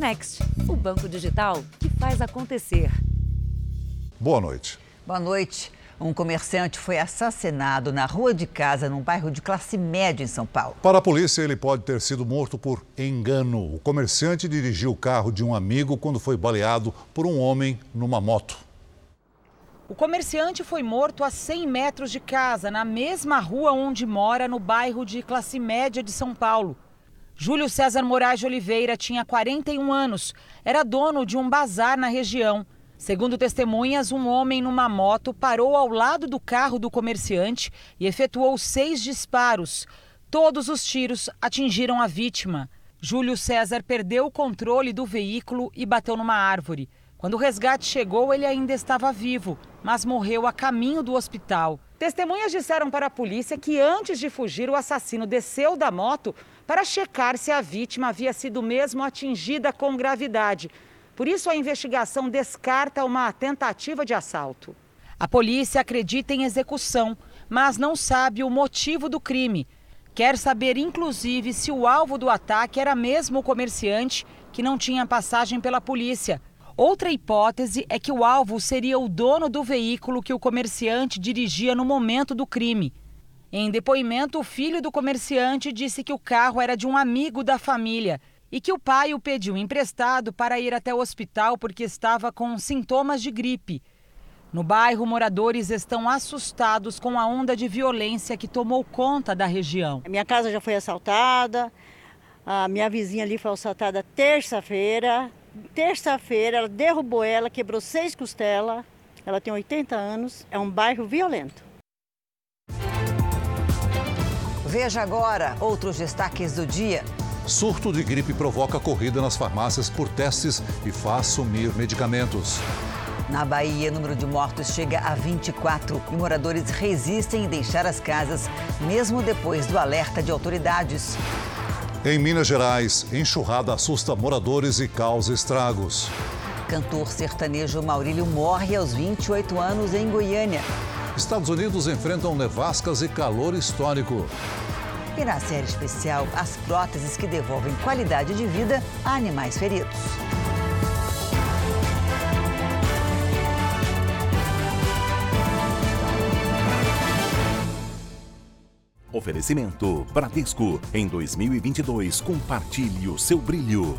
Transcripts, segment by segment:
Next, o banco digital que faz acontecer. Boa noite. Boa noite. Um comerciante foi assassinado na rua de casa, num bairro de classe média em São Paulo. Para a polícia, ele pode ter sido morto por engano. O comerciante dirigiu o carro de um amigo quando foi baleado por um homem numa moto. O comerciante foi morto a 100 metros de casa, na mesma rua onde mora, no bairro de classe média de São Paulo. Júlio César Moraes de Oliveira tinha 41 anos, era dono de um bazar na região. Segundo testemunhas, um homem numa moto parou ao lado do carro do comerciante e efetuou seis disparos. Todos os tiros atingiram a vítima. Júlio César perdeu o controle do veículo e bateu numa árvore. Quando o resgate chegou, ele ainda estava vivo, mas morreu a caminho do hospital. Testemunhas disseram para a polícia que antes de fugir, o assassino desceu da moto para checar se a vítima havia sido mesmo atingida com gravidade. Por isso, a investigação descarta uma tentativa de assalto. A polícia acredita em execução, mas não sabe o motivo do crime. Quer saber, inclusive, se o alvo do ataque era mesmo o comerciante que não tinha passagem pela polícia. Outra hipótese é que o alvo seria o dono do veículo que o comerciante dirigia no momento do crime. Em depoimento, o filho do comerciante disse que o carro era de um amigo da família e que o pai o pediu emprestado para ir até o hospital porque estava com sintomas de gripe. No bairro, moradores estão assustados com a onda de violência que tomou conta da região. Minha casa já foi assaltada, a minha vizinha ali foi assaltada terça-feira. Terça-feira, ela derrubou ela, quebrou seis costelas. Ela tem 80 anos, é um bairro violento. Veja agora outros destaques do dia. Surto de gripe provoca corrida nas farmácias por testes e faz sumir medicamentos. Na Bahia, o número de mortos chega a 24 e moradores resistem em deixar as casas, mesmo depois do alerta de autoridades. Em Minas Gerais, enxurrada assusta moradores e causa estragos. Cantor sertanejo Maurílio morre aos 28 anos em Goiânia. Estados Unidos enfrentam nevascas e calor histórico. E na série especial, as próteses que devolvem qualidade de vida a animais feridos. Oferecimento Bradesco. Em 2022, compartilhe o seu brilho.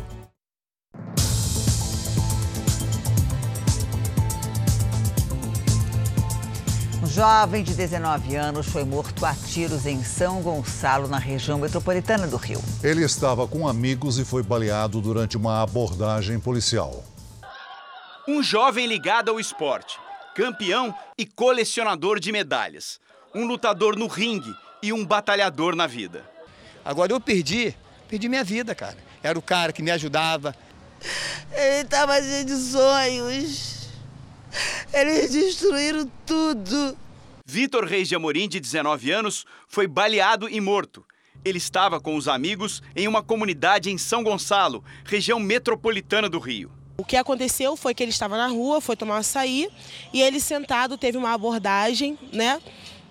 Jovem de 19 anos foi morto a tiros em São Gonçalo, na região metropolitana do Rio. Ele estava com amigos e foi baleado durante uma abordagem policial. Um jovem ligado ao esporte, campeão e colecionador de medalhas. Um lutador no ringue e um batalhador na vida. Agora eu perdi, perdi minha vida, cara. Era o cara que me ajudava. Ele estava cheio de sonhos. Eles destruíram tudo. Vitor Reis de Amorim, de 19 anos, foi baleado e morto. Ele estava com os amigos em uma comunidade em São Gonçalo, região metropolitana do Rio. O que aconteceu foi que ele estava na rua, foi tomar um açaí e ele sentado teve uma abordagem, né,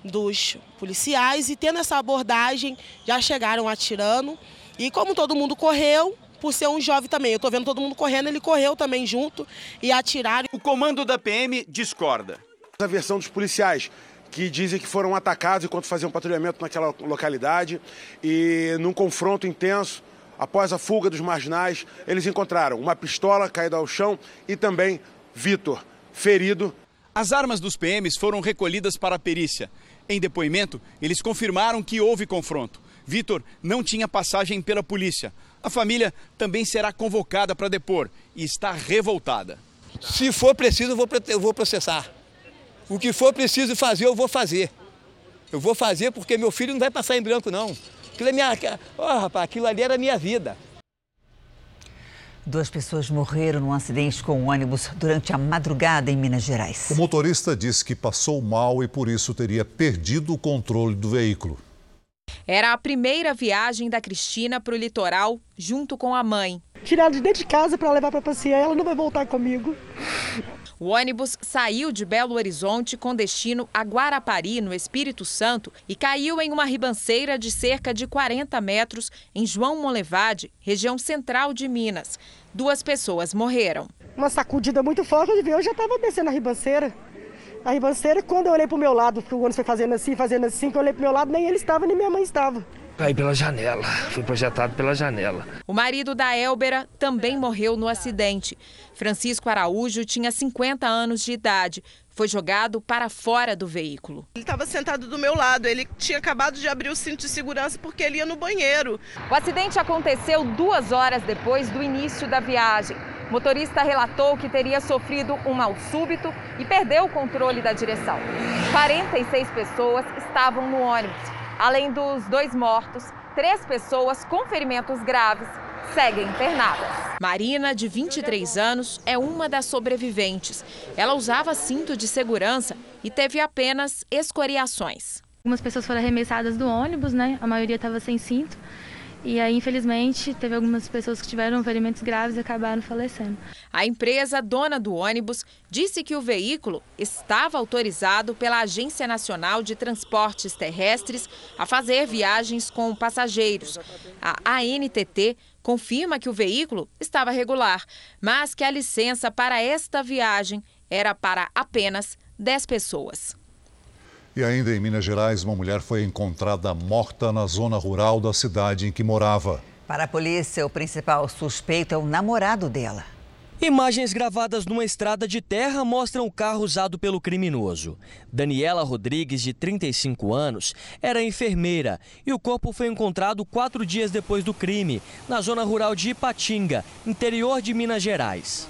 dos policiais e tendo essa abordagem já chegaram atirando e como todo mundo correu, por ser um jovem também. Eu tô vendo todo mundo correndo, ele correu também junto e atiraram. O comando da PM discorda. A versão dos policiais que dizem que foram atacados enquanto faziam patrulhamento naquela localidade e num confronto intenso, após a fuga dos marginais, eles encontraram uma pistola caída ao chão e também Vitor, ferido. As armas dos PMs foram recolhidas para a perícia. Em depoimento, eles confirmaram que houve confronto. Vitor não tinha passagem pela polícia. A família também será convocada para depor e está revoltada. Se for preciso, eu vou, eu vou processar. O que for preciso fazer, eu vou fazer. Eu vou fazer porque meu filho não vai passar em branco, não. Aquilo, é minha... oh, rapaz, aquilo ali era a minha vida. Duas pessoas morreram num acidente com um ônibus durante a madrugada em Minas Gerais. O motorista disse que passou mal e por isso teria perdido o controle do veículo. Era a primeira viagem da Cristina para o litoral junto com a mãe. Tirar de dentro de casa para levar para passear, ela não vai voltar comigo. O ônibus saiu de Belo Horizonte com destino a Guarapari, no Espírito Santo, e caiu em uma ribanceira de cerca de 40 metros em João Molevade, região central de Minas. Duas pessoas morreram. Uma sacudida muito forte, eu já estava descendo a ribanceira. A ribanceira, quando eu olhei para o meu lado, o ônibus foi fazendo assim, fazendo assim, que eu olhei para o meu lado, nem ele estava, nem minha mãe estava. Caí pela janela, fui projetado pela janela. O marido da Elbera também morreu no acidente. Francisco Araújo tinha 50 anos de idade. Foi jogado para fora do veículo. Ele estava sentado do meu lado. Ele tinha acabado de abrir o cinto de segurança porque ele ia no banheiro. O acidente aconteceu duas horas depois do início da viagem. O motorista relatou que teria sofrido um mal súbito e perdeu o controle da direção. 46 pessoas estavam no ônibus. Além dos dois mortos, três pessoas com ferimentos graves seguem internadas. Marina, de 23 anos, é uma das sobreviventes. Ela usava cinto de segurança e teve apenas escoriações. Algumas pessoas foram arremessadas do ônibus, né? A maioria estava sem cinto. E aí, infelizmente, teve algumas pessoas que tiveram ferimentos graves e acabaram falecendo. A empresa dona do ônibus disse que o veículo estava autorizado pela Agência Nacional de Transportes Terrestres a fazer viagens com passageiros. A ANTT confirma que o veículo estava regular, mas que a licença para esta viagem era para apenas 10 pessoas. E ainda em Minas Gerais, uma mulher foi encontrada morta na zona rural da cidade em que morava. Para a polícia, o principal suspeito é o namorado dela. Imagens gravadas numa estrada de terra mostram o carro usado pelo criminoso. Daniela Rodrigues, de 35 anos, era enfermeira e o corpo foi encontrado quatro dias depois do crime, na zona rural de Ipatinga, interior de Minas Gerais.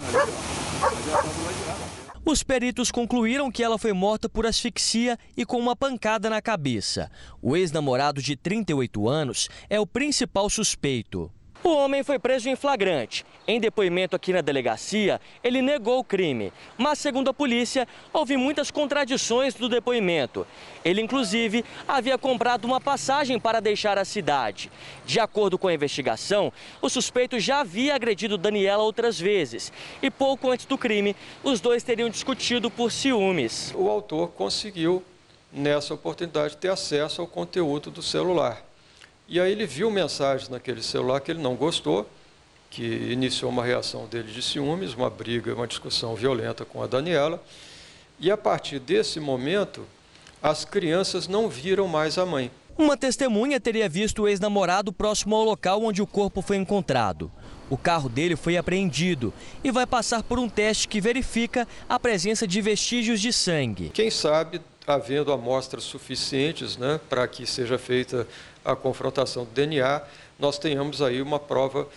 Os peritos concluíram que ela foi morta por asfixia e com uma pancada na cabeça. O ex-namorado de 38 anos é o principal suspeito. O homem foi preso em flagrante. Em depoimento aqui na delegacia, ele negou o crime. Mas, segundo a polícia, houve muitas contradições do depoimento. Ele, inclusive, havia comprado uma passagem para deixar a cidade. De acordo com a investigação, o suspeito já havia agredido Daniela outras vezes. E pouco antes do crime, os dois teriam discutido por ciúmes. O autor conseguiu, nessa oportunidade, ter acesso ao conteúdo do celular. E aí ele viu mensagens naquele celular que ele não gostou, que iniciou uma reação dele de ciúmes, uma briga, uma discussão violenta com a Daniela. E a partir desse momento, as crianças não viram mais a mãe. Uma testemunha teria visto o ex-namorado próximo ao local onde o corpo foi encontrado. O carro dele foi apreendido e vai passar por um teste que verifica a presença de vestígios de sangue. Quem sabe, havendo amostras suficientes né, para que seja feita a confrontação do DNA, nós tenhamos aí uma prova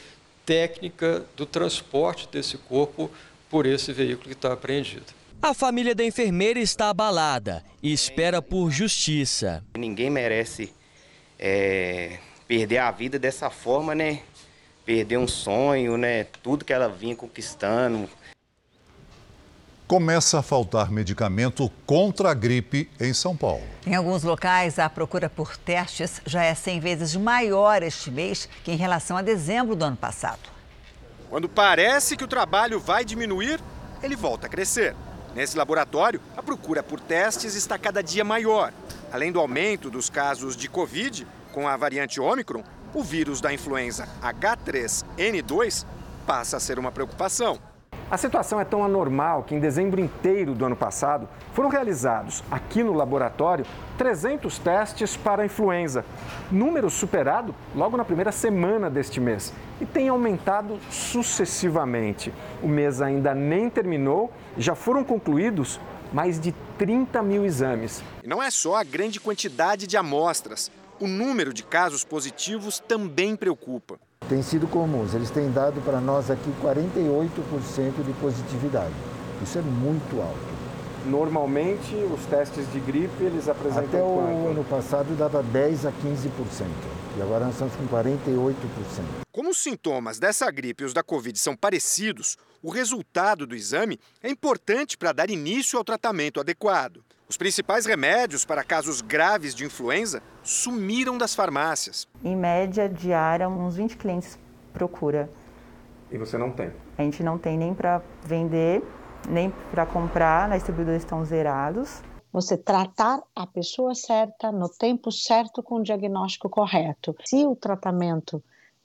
técnica do transporte desse corpo por esse veículo que está apreendido. A família da enfermeira está abalada e espera por justiça. Ninguém merece é, perder a vida dessa forma, né? Perder um sonho, né? Tudo que ela vinha conquistando, Começa a faltar medicamento contra a gripe em São Paulo. Em alguns locais, a procura por testes já é 100 vezes maior este mês que em relação a dezembro do ano passado. Quando parece que o trabalho vai diminuir, ele volta a crescer. Nesse laboratório, a procura por testes está cada dia maior. Além do aumento dos casos de Covid, com a variante Ômicron, o vírus da influenza H3N2 passa a ser uma preocupação. A situação é tão anormal que em dezembro inteiro do ano passado foram realizados aqui no laboratório 300 testes para a influenza, número superado logo na primeira semana deste mês e tem aumentado sucessivamente. O mês ainda nem terminou, já foram concluídos mais de 30 mil exames. E não é só a grande quantidade de amostras, o número de casos positivos também preocupa têm sido comuns. Eles têm dado para nós aqui 48% de positividade. Isso é muito alto. Normalmente, os testes de gripe, eles apresentam Até o quanto? ano passado dava 10 a 15%. E agora nós estamos com 48%. Como os sintomas dessa gripe e os da Covid são parecidos, o resultado do exame é importante para dar início ao tratamento adequado. Os principais remédios para casos graves de influenza sumiram das farmácias. Em média diária, uns 20 clientes procura. E você não tem? A gente não tem nem para vender nem para comprar, na distribuidora estão zerados. Você tratar a pessoa certa no tempo certo com o diagnóstico correto. Se o tratamento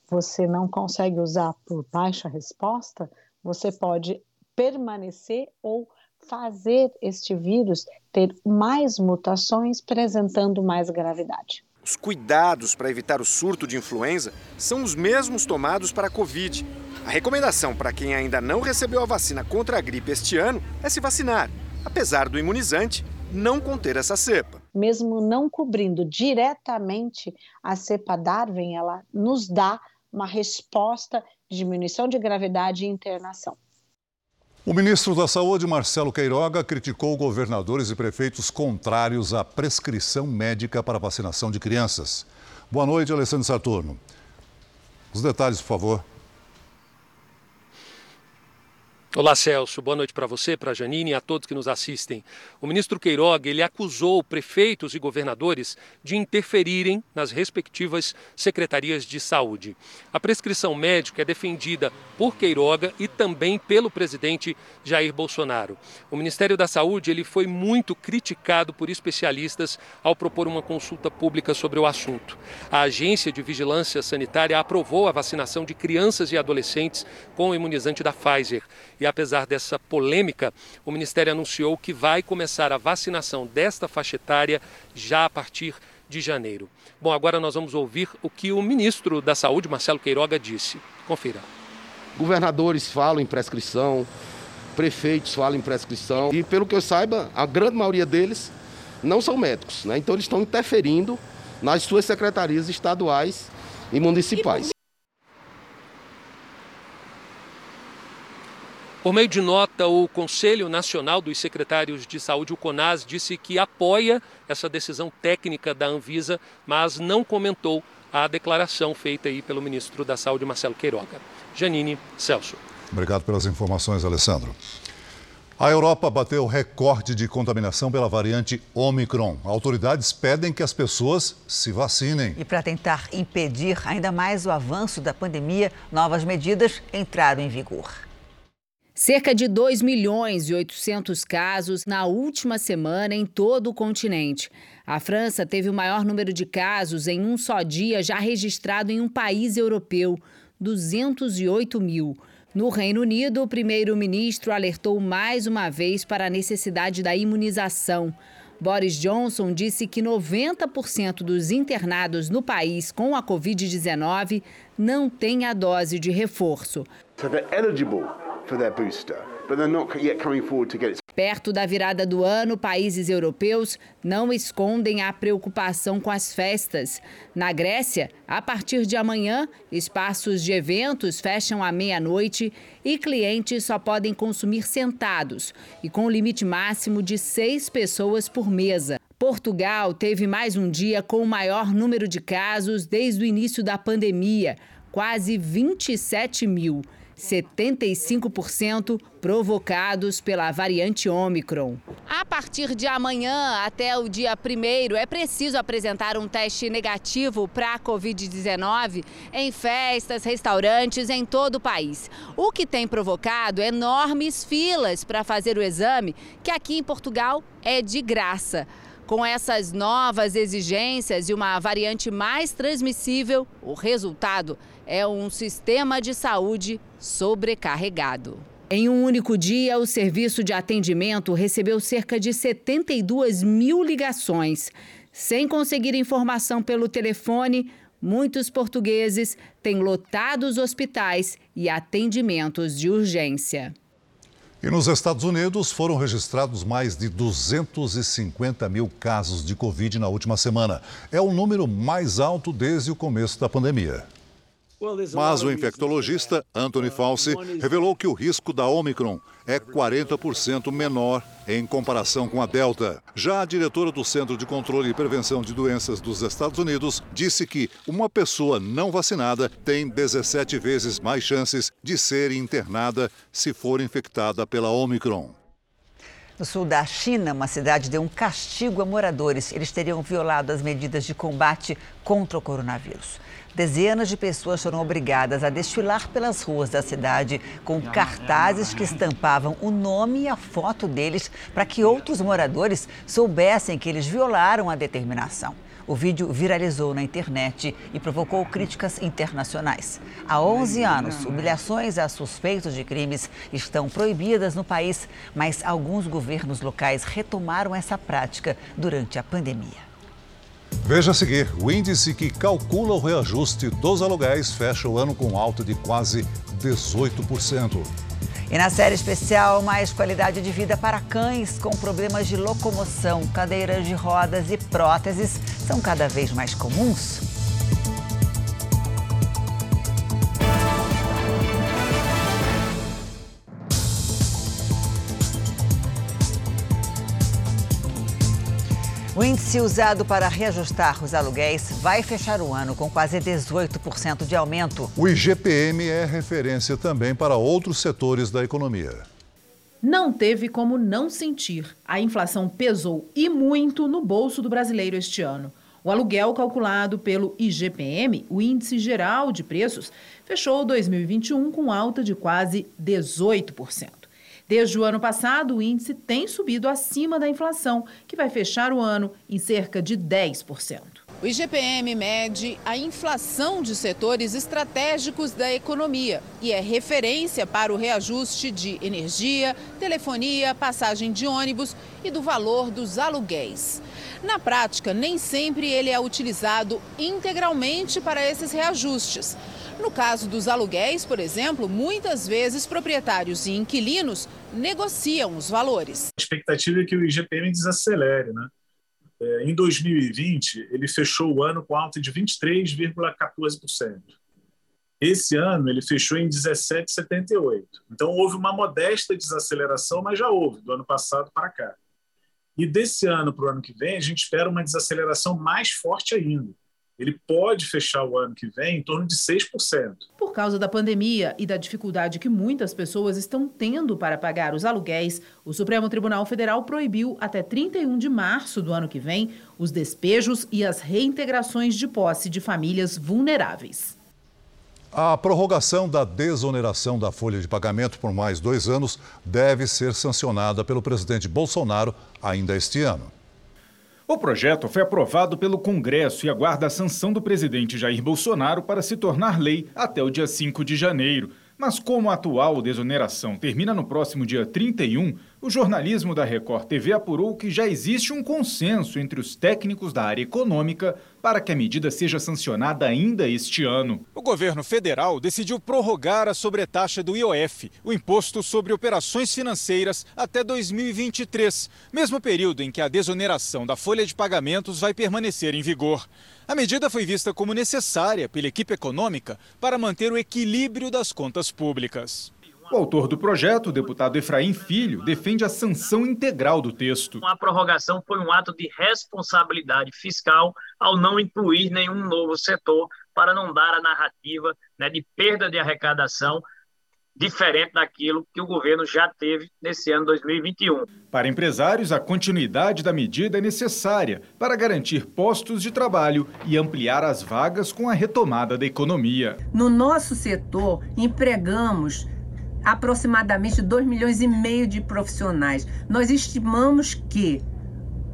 você não consegue usar por baixa resposta, você pode permanecer ou fazer este vírus ter mais mutações, apresentando mais gravidade. Os cuidados para evitar o surto de influenza são os mesmos tomados para a Covid. A recomendação para quem ainda não recebeu a vacina contra a gripe este ano é se vacinar, apesar do imunizante não conter essa cepa. Mesmo não cobrindo diretamente a cepa Darwin, ela nos dá uma resposta de diminuição de gravidade e internação. O ministro da Saúde, Marcelo Queiroga, criticou governadores e prefeitos contrários à prescrição médica para vacinação de crianças. Boa noite, Alessandro Saturno. Os detalhes, por favor. Olá, Celso. Boa noite para você, para Janine e a todos que nos assistem. O ministro Queiroga ele acusou prefeitos e governadores de interferirem nas respectivas secretarias de saúde. A prescrição médica é defendida por Queiroga e também pelo presidente Jair Bolsonaro. O Ministério da Saúde ele foi muito criticado por especialistas ao propor uma consulta pública sobre o assunto. A Agência de Vigilância Sanitária aprovou a vacinação de crianças e adolescentes com o imunizante da Pfizer. E apesar dessa polêmica, o Ministério anunciou que vai começar a vacinação desta faixa etária já a partir de janeiro. Bom, agora nós vamos ouvir o que o ministro da Saúde, Marcelo Queiroga, disse. Confira. Governadores falam em prescrição, prefeitos falam em prescrição e, pelo que eu saiba, a grande maioria deles não são médicos, né? então eles estão interferindo nas suas secretarias estaduais e municipais. Por meio de nota, o Conselho Nacional dos Secretários de Saúde, o CONAS, disse que apoia essa decisão técnica da Anvisa, mas não comentou a declaração feita aí pelo ministro da Saúde, Marcelo Queiroga. Janine Celso. Obrigado pelas informações, Alessandro. A Europa bateu recorde de contaminação pela variante Omicron. Autoridades pedem que as pessoas se vacinem. E para tentar impedir ainda mais o avanço da pandemia, novas medidas entraram em vigor. Cerca de 2 milhões e 800 casos na última semana em todo o continente. A França teve o maior número de casos em um só dia já registrado em um país europeu, 208 mil. No Reino Unido, o primeiro-ministro alertou mais uma vez para a necessidade da imunização. Boris Johnson disse que 90% dos internados no país com a Covid-19 não têm a dose de reforço. So Perto da virada do ano, países europeus não escondem a preocupação com as festas. Na Grécia, a partir de amanhã, espaços de eventos fecham à meia-noite e clientes só podem consumir sentados e com limite máximo de seis pessoas por mesa. Portugal teve mais um dia com o maior número de casos desde o início da pandemia, quase 27 mil. 75% provocados pela variante Omicron. A partir de amanhã até o dia 1 é preciso apresentar um teste negativo para a Covid-19 em festas, restaurantes em todo o país. O que tem provocado enormes filas para fazer o exame, que aqui em Portugal é de graça. Com essas novas exigências e uma variante mais transmissível, o resultado é um sistema de saúde sobrecarregado. Em um único dia, o serviço de atendimento recebeu cerca de 72 mil ligações. Sem conseguir informação pelo telefone, muitos portugueses têm lotado os hospitais e atendimentos de urgência. E nos Estados Unidos foram registrados mais de 250 mil casos de Covid na última semana. É o número mais alto desde o começo da pandemia. Mas o infectologista Anthony Fauci revelou que o risco da Omicron é 40% menor em comparação com a Delta. Já a diretora do Centro de Controle e Prevenção de Doenças dos Estados Unidos disse que uma pessoa não vacinada tem 17 vezes mais chances de ser internada se for infectada pela Omicron. No sul da China, uma cidade deu um castigo a moradores. Eles teriam violado as medidas de combate contra o coronavírus. Dezenas de pessoas foram obrigadas a desfilar pelas ruas da cidade com cartazes que estampavam o nome e a foto deles para que outros moradores soubessem que eles violaram a determinação. O vídeo viralizou na internet e provocou críticas internacionais. Há 11 anos, humilhações a suspeitos de crimes estão proibidas no país, mas alguns governos locais retomaram essa prática durante a pandemia. Veja a seguir: o índice que calcula o reajuste dos aluguéis fecha o ano com alta de quase 18%. E na série especial, mais qualidade de vida para cães com problemas de locomoção, cadeiras de rodas e próteses são cada vez mais comuns. O índice usado para reajustar os aluguéis vai fechar o ano com quase 18% de aumento. O IGPM é referência também para outros setores da economia. Não teve como não sentir. A inflação pesou e muito no bolso do brasileiro este ano. O aluguel calculado pelo IGPM, o Índice Geral de Preços, fechou 2021 com alta de quase 18%. Desde o ano passado, o índice tem subido acima da inflação, que vai fechar o ano em cerca de 10%. O IGPM mede a inflação de setores estratégicos da economia e é referência para o reajuste de energia, telefonia, passagem de ônibus e do valor dos aluguéis. Na prática, nem sempre ele é utilizado integralmente para esses reajustes. No caso dos aluguéis, por exemplo, muitas vezes proprietários e inquilinos negociam os valores. A expectativa é que o IGPM desacelere, né? É, em 2020, ele fechou o ano com alta de 23,14%. Esse ano, ele fechou em 17,78%. Então, houve uma modesta desaceleração, mas já houve, do ano passado para cá. E desse ano para o ano que vem, a gente espera uma desaceleração mais forte ainda ele pode fechar o ano que vem em torno de 6%. Por causa da pandemia e da dificuldade que muitas pessoas estão tendo para pagar os aluguéis, o Supremo Tribunal Federal proibiu até 31 de março do ano que vem os despejos e as reintegrações de posse de famílias vulneráveis. A prorrogação da desoneração da folha de pagamento por mais dois anos deve ser sancionada pelo presidente Bolsonaro ainda este ano. O projeto foi aprovado pelo Congresso e aguarda a sanção do presidente Jair Bolsonaro para se tornar lei até o dia 5 de janeiro. Mas como a atual desoneração termina no próximo dia 31, o jornalismo da Record TV apurou que já existe um consenso entre os técnicos da área econômica para que a medida seja sancionada ainda este ano. O governo federal decidiu prorrogar a sobretaxa do IOF, o Imposto sobre Operações Financeiras, até 2023, mesmo período em que a desoneração da folha de pagamentos vai permanecer em vigor. A medida foi vista como necessária pela equipe econômica para manter o equilíbrio das contas públicas. O autor do projeto, o deputado Efraim Filho, defende a sanção integral do texto. A prorrogação foi um ato de responsabilidade fiscal ao não incluir nenhum novo setor para não dar a narrativa né, de perda de arrecadação diferente daquilo que o governo já teve nesse ano 2021. Para empresários, a continuidade da medida é necessária para garantir postos de trabalho e ampliar as vagas com a retomada da economia. No nosso setor, empregamos aproximadamente 2 milhões e meio de profissionais. Nós estimamos que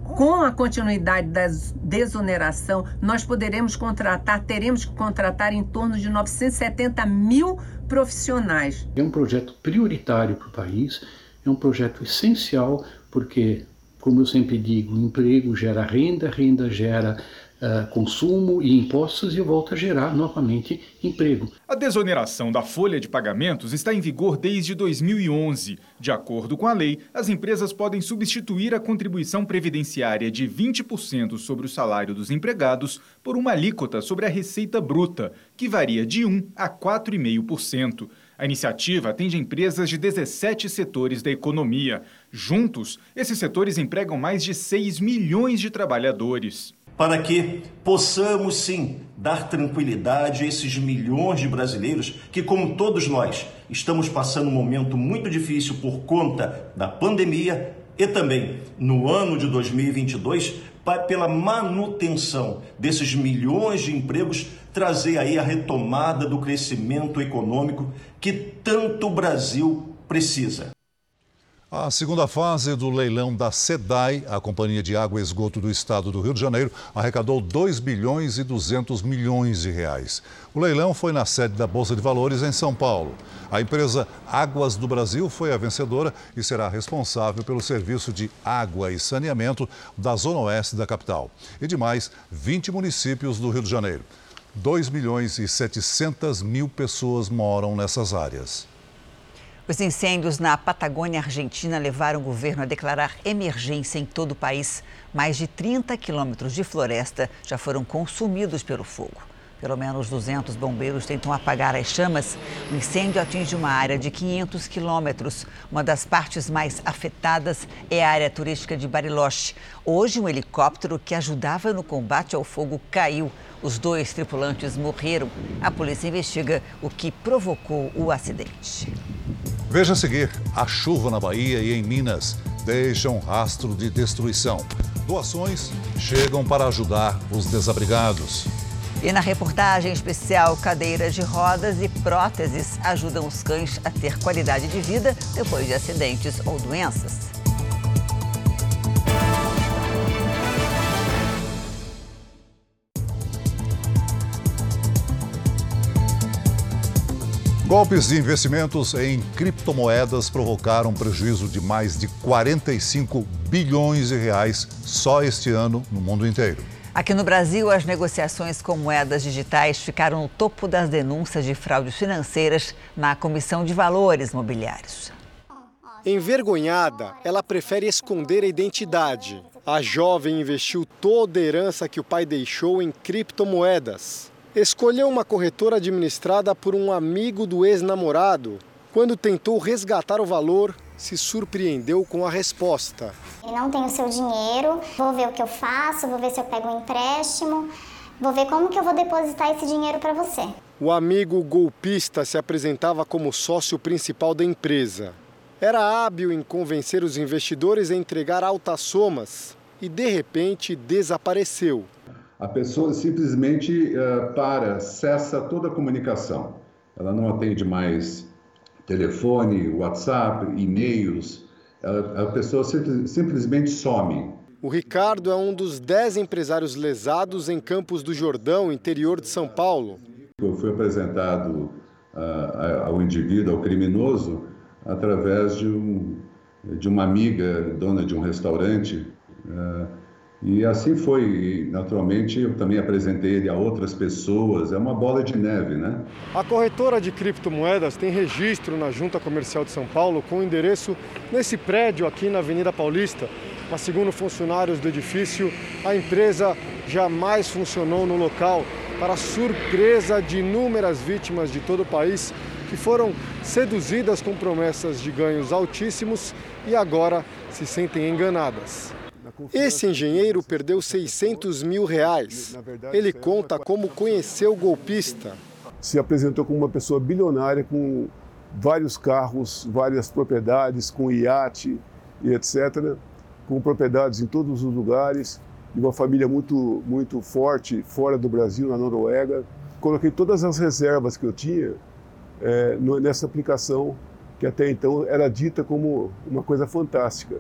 com a continuidade da desoneração, nós poderemos contratar, teremos que contratar em torno de 970 mil profissionais. É um projeto prioritário para o país, é um projeto essencial, porque, como eu sempre digo, emprego gera renda, renda gera uh, consumo e impostos e volta a gerar novamente emprego. A desoneração da folha de pagamentos está em vigor desde 2011. De acordo com a lei, as empresas podem substituir a contribuição previdenciária de 20% sobre o salário dos empregados por uma alíquota sobre a receita bruta, que varia de 1 a 4,5%. A iniciativa atende empresas de 17 setores da economia. Juntos, esses setores empregam mais de 6 milhões de trabalhadores para que possamos sim dar tranquilidade a esses milhões de brasileiros que, como todos nós, estamos passando um momento muito difícil por conta da pandemia, e também no ano de 2022 pela manutenção desses milhões de empregos, trazer aí a retomada do crescimento econômico que tanto o Brasil precisa. A segunda fase do leilão da SEDAI, a Companhia de Água e Esgoto do Estado do Rio de Janeiro, arrecadou 2 bilhões e 200 milhões de reais. O leilão foi na sede da Bolsa de Valores em São Paulo. A empresa Águas do Brasil foi a vencedora e será responsável pelo serviço de água e saneamento da zona oeste da capital e de mais 20 municípios do Rio de Janeiro. 2 milhões e 700 mil pessoas moram nessas áreas. Os incêndios na Patagônia Argentina levaram o governo a declarar emergência em todo o país. Mais de 30 quilômetros de floresta já foram consumidos pelo fogo. Pelo menos 200 bombeiros tentam apagar as chamas. O incêndio atinge uma área de 500 quilômetros. Uma das partes mais afetadas é a área turística de Bariloche. Hoje, um helicóptero que ajudava no combate ao fogo caiu. Os dois tripulantes morreram. A polícia investiga o que provocou o acidente. Veja a seguir: a chuva na Bahia e em Minas deixa um rastro de destruição. Doações chegam para ajudar os desabrigados. E na reportagem especial, cadeiras de rodas e próteses ajudam os cães a ter qualidade de vida depois de acidentes ou doenças. Golpes de investimentos em criptomoedas provocaram prejuízo de mais de 45 bilhões de reais só este ano no mundo inteiro. Aqui no Brasil, as negociações com moedas digitais ficaram no topo das denúncias de fraudes financeiras na Comissão de Valores Mobiliários. Envergonhada, ela prefere esconder a identidade. A jovem investiu toda a herança que o pai deixou em criptomoedas escolheu uma corretora administrada por um amigo do ex-namorado. Quando tentou resgatar o valor, se surpreendeu com a resposta. Não tenho seu dinheiro, vou ver o que eu faço, vou ver se eu pego um empréstimo, vou ver como que eu vou depositar esse dinheiro para você. O amigo golpista se apresentava como sócio principal da empresa. Era hábil em convencer os investidores a entregar altas somas e, de repente, desapareceu. A pessoa simplesmente uh, para, cessa toda a comunicação. Ela não atende mais telefone, WhatsApp, e-mails. A pessoa simplesmente some. O Ricardo é um dos dez empresários lesados em Campos do Jordão, interior de São Paulo. Foi apresentado uh, ao indivíduo, ao criminoso, através de, um, de uma amiga, dona de um restaurante. Uh, e assim foi, naturalmente eu também apresentei ele a outras pessoas, é uma bola de neve, né? A corretora de criptomoedas tem registro na Junta Comercial de São Paulo com endereço nesse prédio aqui na Avenida Paulista. Mas segundo funcionários do edifício, a empresa jamais funcionou no local, para surpresa de inúmeras vítimas de todo o país que foram seduzidas com promessas de ganhos altíssimos e agora se sentem enganadas. Esse engenheiro perdeu 600 mil reais. Ele conta como conheceu o golpista. Se apresentou como uma pessoa bilionária com vários carros, várias propriedades, com iate e etc., com propriedades em todos os lugares, de uma família muito, muito forte fora do Brasil, na Noruega. Coloquei todas as reservas que eu tinha é, nessa aplicação, que até então era dita como uma coisa fantástica.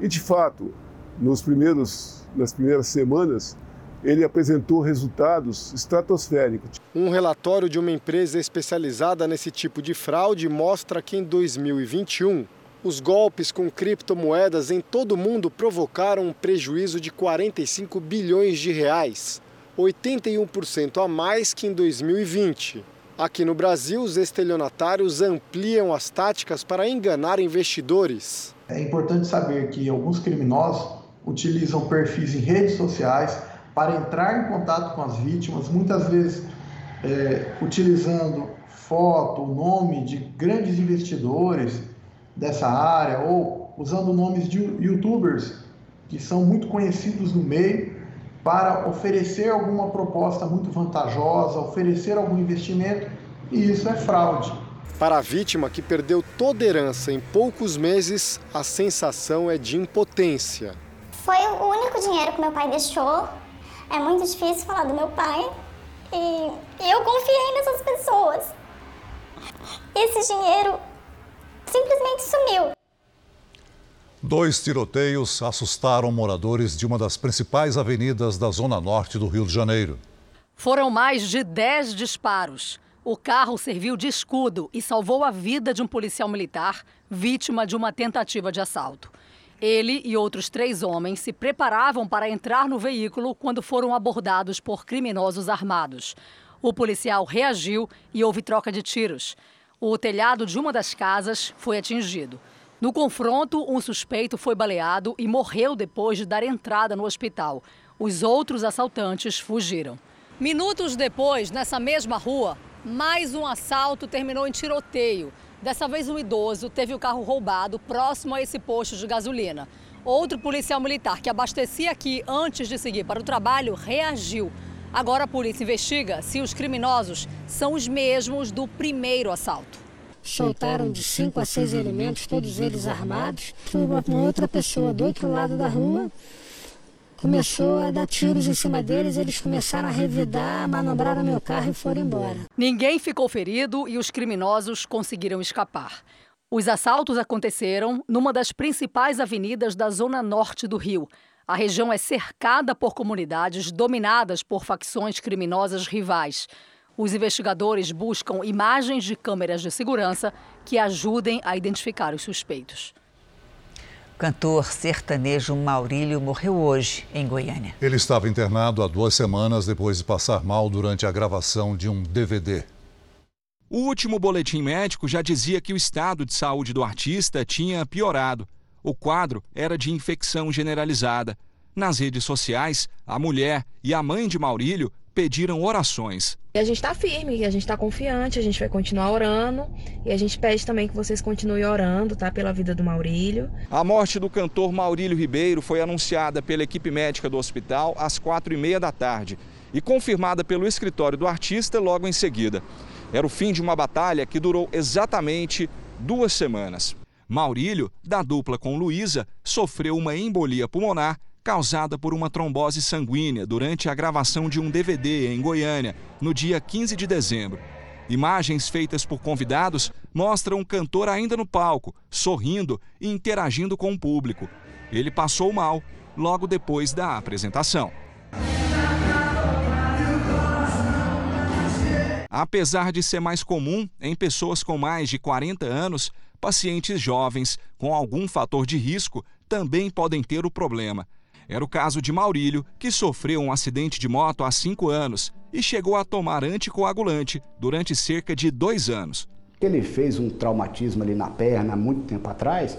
E de fato, nos primeiros, nas primeiras semanas, ele apresentou resultados estratosféricos. Um relatório de uma empresa especializada nesse tipo de fraude mostra que em 2021, os golpes com criptomoedas em todo o mundo provocaram um prejuízo de 45 bilhões de reais, 81% a mais que em 2020. Aqui no Brasil, os estelionatários ampliam as táticas para enganar investidores. É importante saber que alguns criminosos utilizam perfis em redes sociais para entrar em contato com as vítimas, muitas vezes é, utilizando foto, nome de grandes investidores dessa área ou usando nomes de youtubers que são muito conhecidos no meio para oferecer alguma proposta muito vantajosa, oferecer algum investimento e isso é fraude. Para a vítima que perdeu toda herança em poucos meses, a sensação é de impotência. Foi o único dinheiro que meu pai deixou. É muito difícil falar do meu pai. E eu confiei nessas pessoas. Esse dinheiro simplesmente sumiu. Dois tiroteios assustaram moradores de uma das principais avenidas da zona norte do Rio de Janeiro. Foram mais de 10 disparos. O carro serviu de escudo e salvou a vida de um policial militar vítima de uma tentativa de assalto. Ele e outros três homens se preparavam para entrar no veículo quando foram abordados por criminosos armados. O policial reagiu e houve troca de tiros. O telhado de uma das casas foi atingido. No confronto, um suspeito foi baleado e morreu depois de dar entrada no hospital. Os outros assaltantes fugiram. Minutos depois, nessa mesma rua, mais um assalto terminou em tiroteio. Dessa vez, um idoso teve o carro roubado próximo a esse posto de gasolina. Outro policial militar que abastecia aqui antes de seguir para o trabalho reagiu. Agora a polícia investiga se os criminosos são os mesmos do primeiro assalto. Soltaram de cinco a seis elementos, todos eles armados. Uma outra pessoa do outro lado da rua começou a dar tiros em cima deles, eles começaram a revidar, manobraram meu carro e foram embora. Ninguém ficou ferido e os criminosos conseguiram escapar. Os assaltos aconteceram numa das principais avenidas da zona norte do Rio. A região é cercada por comunidades dominadas por facções criminosas rivais. Os investigadores buscam imagens de câmeras de segurança que ajudem a identificar os suspeitos. O cantor sertanejo Maurílio morreu hoje em Goiânia. Ele estava internado há duas semanas depois de passar mal durante a gravação de um DVD. O último boletim médico já dizia que o estado de saúde do artista tinha piorado. O quadro era de infecção generalizada. Nas redes sociais, a mulher e a mãe de Maurílio pediram orações. E a gente está firme, a gente está confiante, a gente vai continuar orando e a gente pede também que vocês continuem orando, tá? Pela vida do Maurílio. A morte do cantor Maurílio Ribeiro foi anunciada pela equipe médica do hospital às quatro e meia da tarde e confirmada pelo escritório do artista logo em seguida. Era o fim de uma batalha que durou exatamente duas semanas. Maurílio, da dupla com Luísa, sofreu uma embolia pulmonar causada por uma trombose sanguínea durante a gravação de um DVD em Goiânia, no dia 15 de dezembro. Imagens feitas por convidados mostram o cantor ainda no palco, sorrindo e interagindo com o público. Ele passou mal logo depois da apresentação. Apesar de ser mais comum em pessoas com mais de 40 anos, pacientes jovens com algum fator de risco também podem ter o problema. Era o caso de Maurílio, que sofreu um acidente de moto há cinco anos e chegou a tomar anticoagulante durante cerca de dois anos. Ele fez um traumatismo ali na perna há muito tempo atrás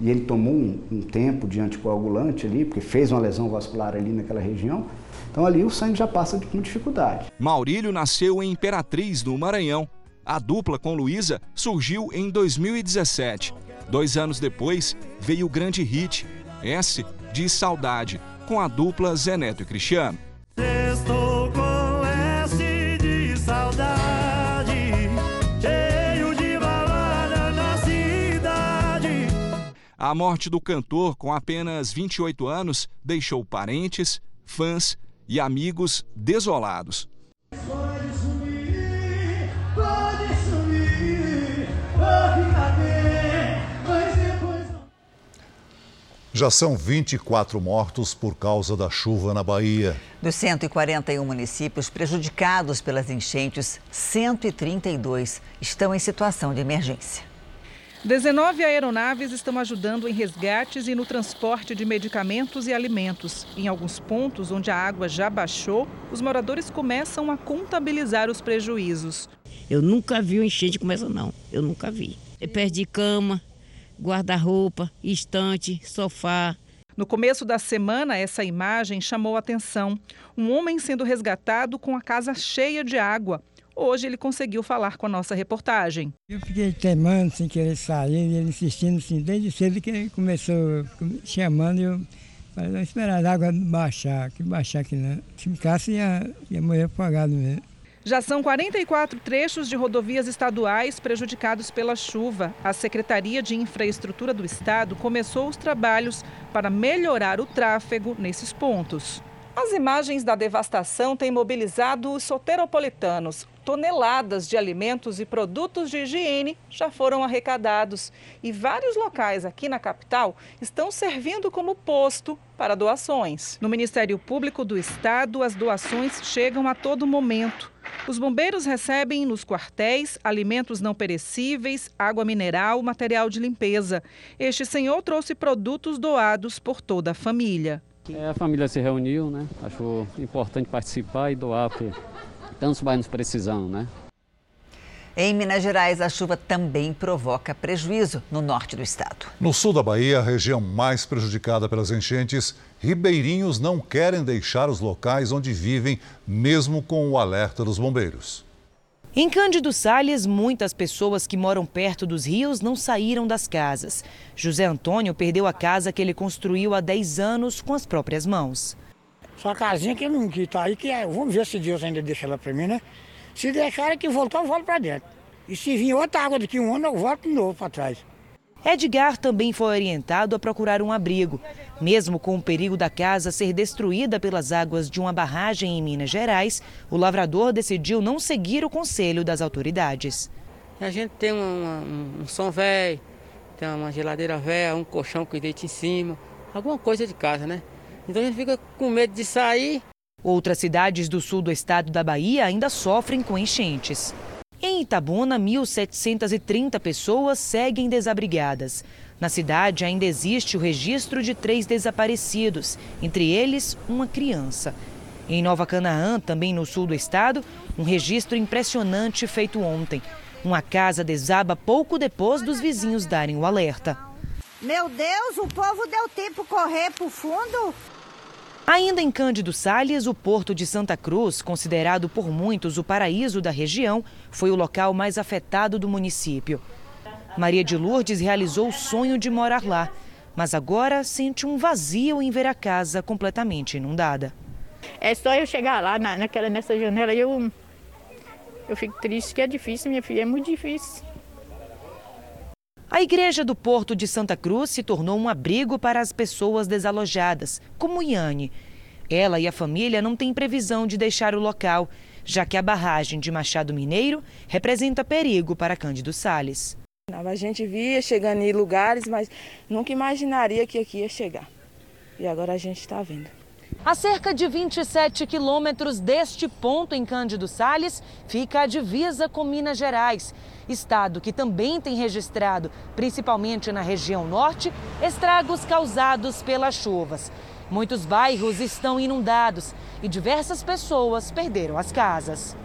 e ele tomou um, um tempo de anticoagulante ali, porque fez uma lesão vascular ali naquela região. Então ali o sangue já passa com dificuldade. Maurílio nasceu em Imperatriz, no Maranhão. A dupla com Luísa surgiu em 2017. Dois anos depois, veio o grande hit, S de Saudade, com a dupla Zé Neto e Cristiano. Estou com S de saudade, cheio de balada na cidade. A morte do cantor, com apenas 28 anos, deixou parentes, fãs e amigos desolados. Já são 24 mortos por causa da chuva na Bahia. Dos 141 municípios prejudicados pelas enchentes, 132 estão em situação de emergência. 19 aeronaves estão ajudando em resgates e no transporte de medicamentos e alimentos. Em alguns pontos onde a água já baixou, os moradores começam a contabilizar os prejuízos. Eu nunca vi uma enchente como essa, não. Eu nunca vi. Eu perdi cama, guarda-roupa, estante, sofá. No começo da semana, essa imagem chamou a atenção. Um homem sendo resgatado com a casa cheia de água. Hoje ele conseguiu falar com a nossa reportagem. Eu fiquei temando sem querer sair, e ele insistindo assim, desde cedo que ele começou chamando, eu falei, não esperar a água baixar, que baixar aqui não. Se ficasse ia, ia morrer afogado mesmo. Já são 44 trechos de rodovias estaduais prejudicados pela chuva. A Secretaria de Infraestrutura do Estado começou os trabalhos para melhorar o tráfego nesses pontos. As imagens da devastação têm mobilizado os soteropolitanos. Toneladas de alimentos e produtos de higiene já foram arrecadados. E vários locais aqui na capital estão servindo como posto para doações. No Ministério Público do Estado, as doações chegam a todo momento. Os bombeiros recebem nos quartéis alimentos não perecíveis, água mineral, material de limpeza. Este senhor trouxe produtos doados por toda a família. É, a família se reuniu, né? Achou importante participar e doar, porque tantos bairros precisam, né? Em Minas Gerais, a chuva também provoca prejuízo no norte do estado. No sul da Bahia, a região mais prejudicada pelas enchentes, ribeirinhos não querem deixar os locais onde vivem, mesmo com o alerta dos bombeiros. Em Cândido Salles, muitas pessoas que moram perto dos rios não saíram das casas. José Antônio perdeu a casa que ele construiu há 10 anos com as próprias mãos. Sua casinha que não que tá aí, que é, vamos ver se Deus ainda deixa ela para mim, né? Se deixar que voltar, eu volto para dentro. E se vir outra água daqui um ano, eu volto de novo para trás. Edgar também foi orientado a procurar um abrigo. Mesmo com o perigo da casa ser destruída pelas águas de uma barragem em Minas Gerais, o lavrador decidiu não seguir o conselho das autoridades. A gente tem uma, um, um som velho, tem uma geladeira velha, um colchão que deita em cima, alguma coisa de casa, né? Então a gente fica com medo de sair. Outras cidades do sul do estado da Bahia ainda sofrem com enchentes. Em Itabuna, 1.730 pessoas seguem desabrigadas. Na cidade ainda existe o registro de três desaparecidos, entre eles uma criança. Em Nova Canaã, também no sul do estado, um registro impressionante feito ontem. Uma casa desaba pouco depois dos vizinhos darem o alerta. Meu Deus, o povo deu tempo correr para o fundo? Ainda em Cândido Salles, o porto de Santa Cruz, considerado por muitos o paraíso da região, foi o local mais afetado do município. Maria de Lourdes realizou o sonho de morar lá, mas agora sente um vazio em ver a casa completamente inundada. É só eu chegar lá na, naquela, nessa janela e eu, eu fico triste, que é difícil, minha filha, é muito difícil. A igreja do Porto de Santa Cruz se tornou um abrigo para as pessoas desalojadas, como Yane. Ela e a família não têm previsão de deixar o local, já que a barragem de Machado Mineiro representa perigo para Cândido Sales. A gente via chegando em lugares, mas nunca imaginaria que aqui ia chegar. E agora a gente está vendo. A cerca de 27 quilômetros deste ponto em Cândido Sales fica a divisa com Minas Gerais, estado que também tem registrado, principalmente na região norte, estragos causados pelas chuvas. Muitos bairros estão inundados e diversas pessoas perderam as casas.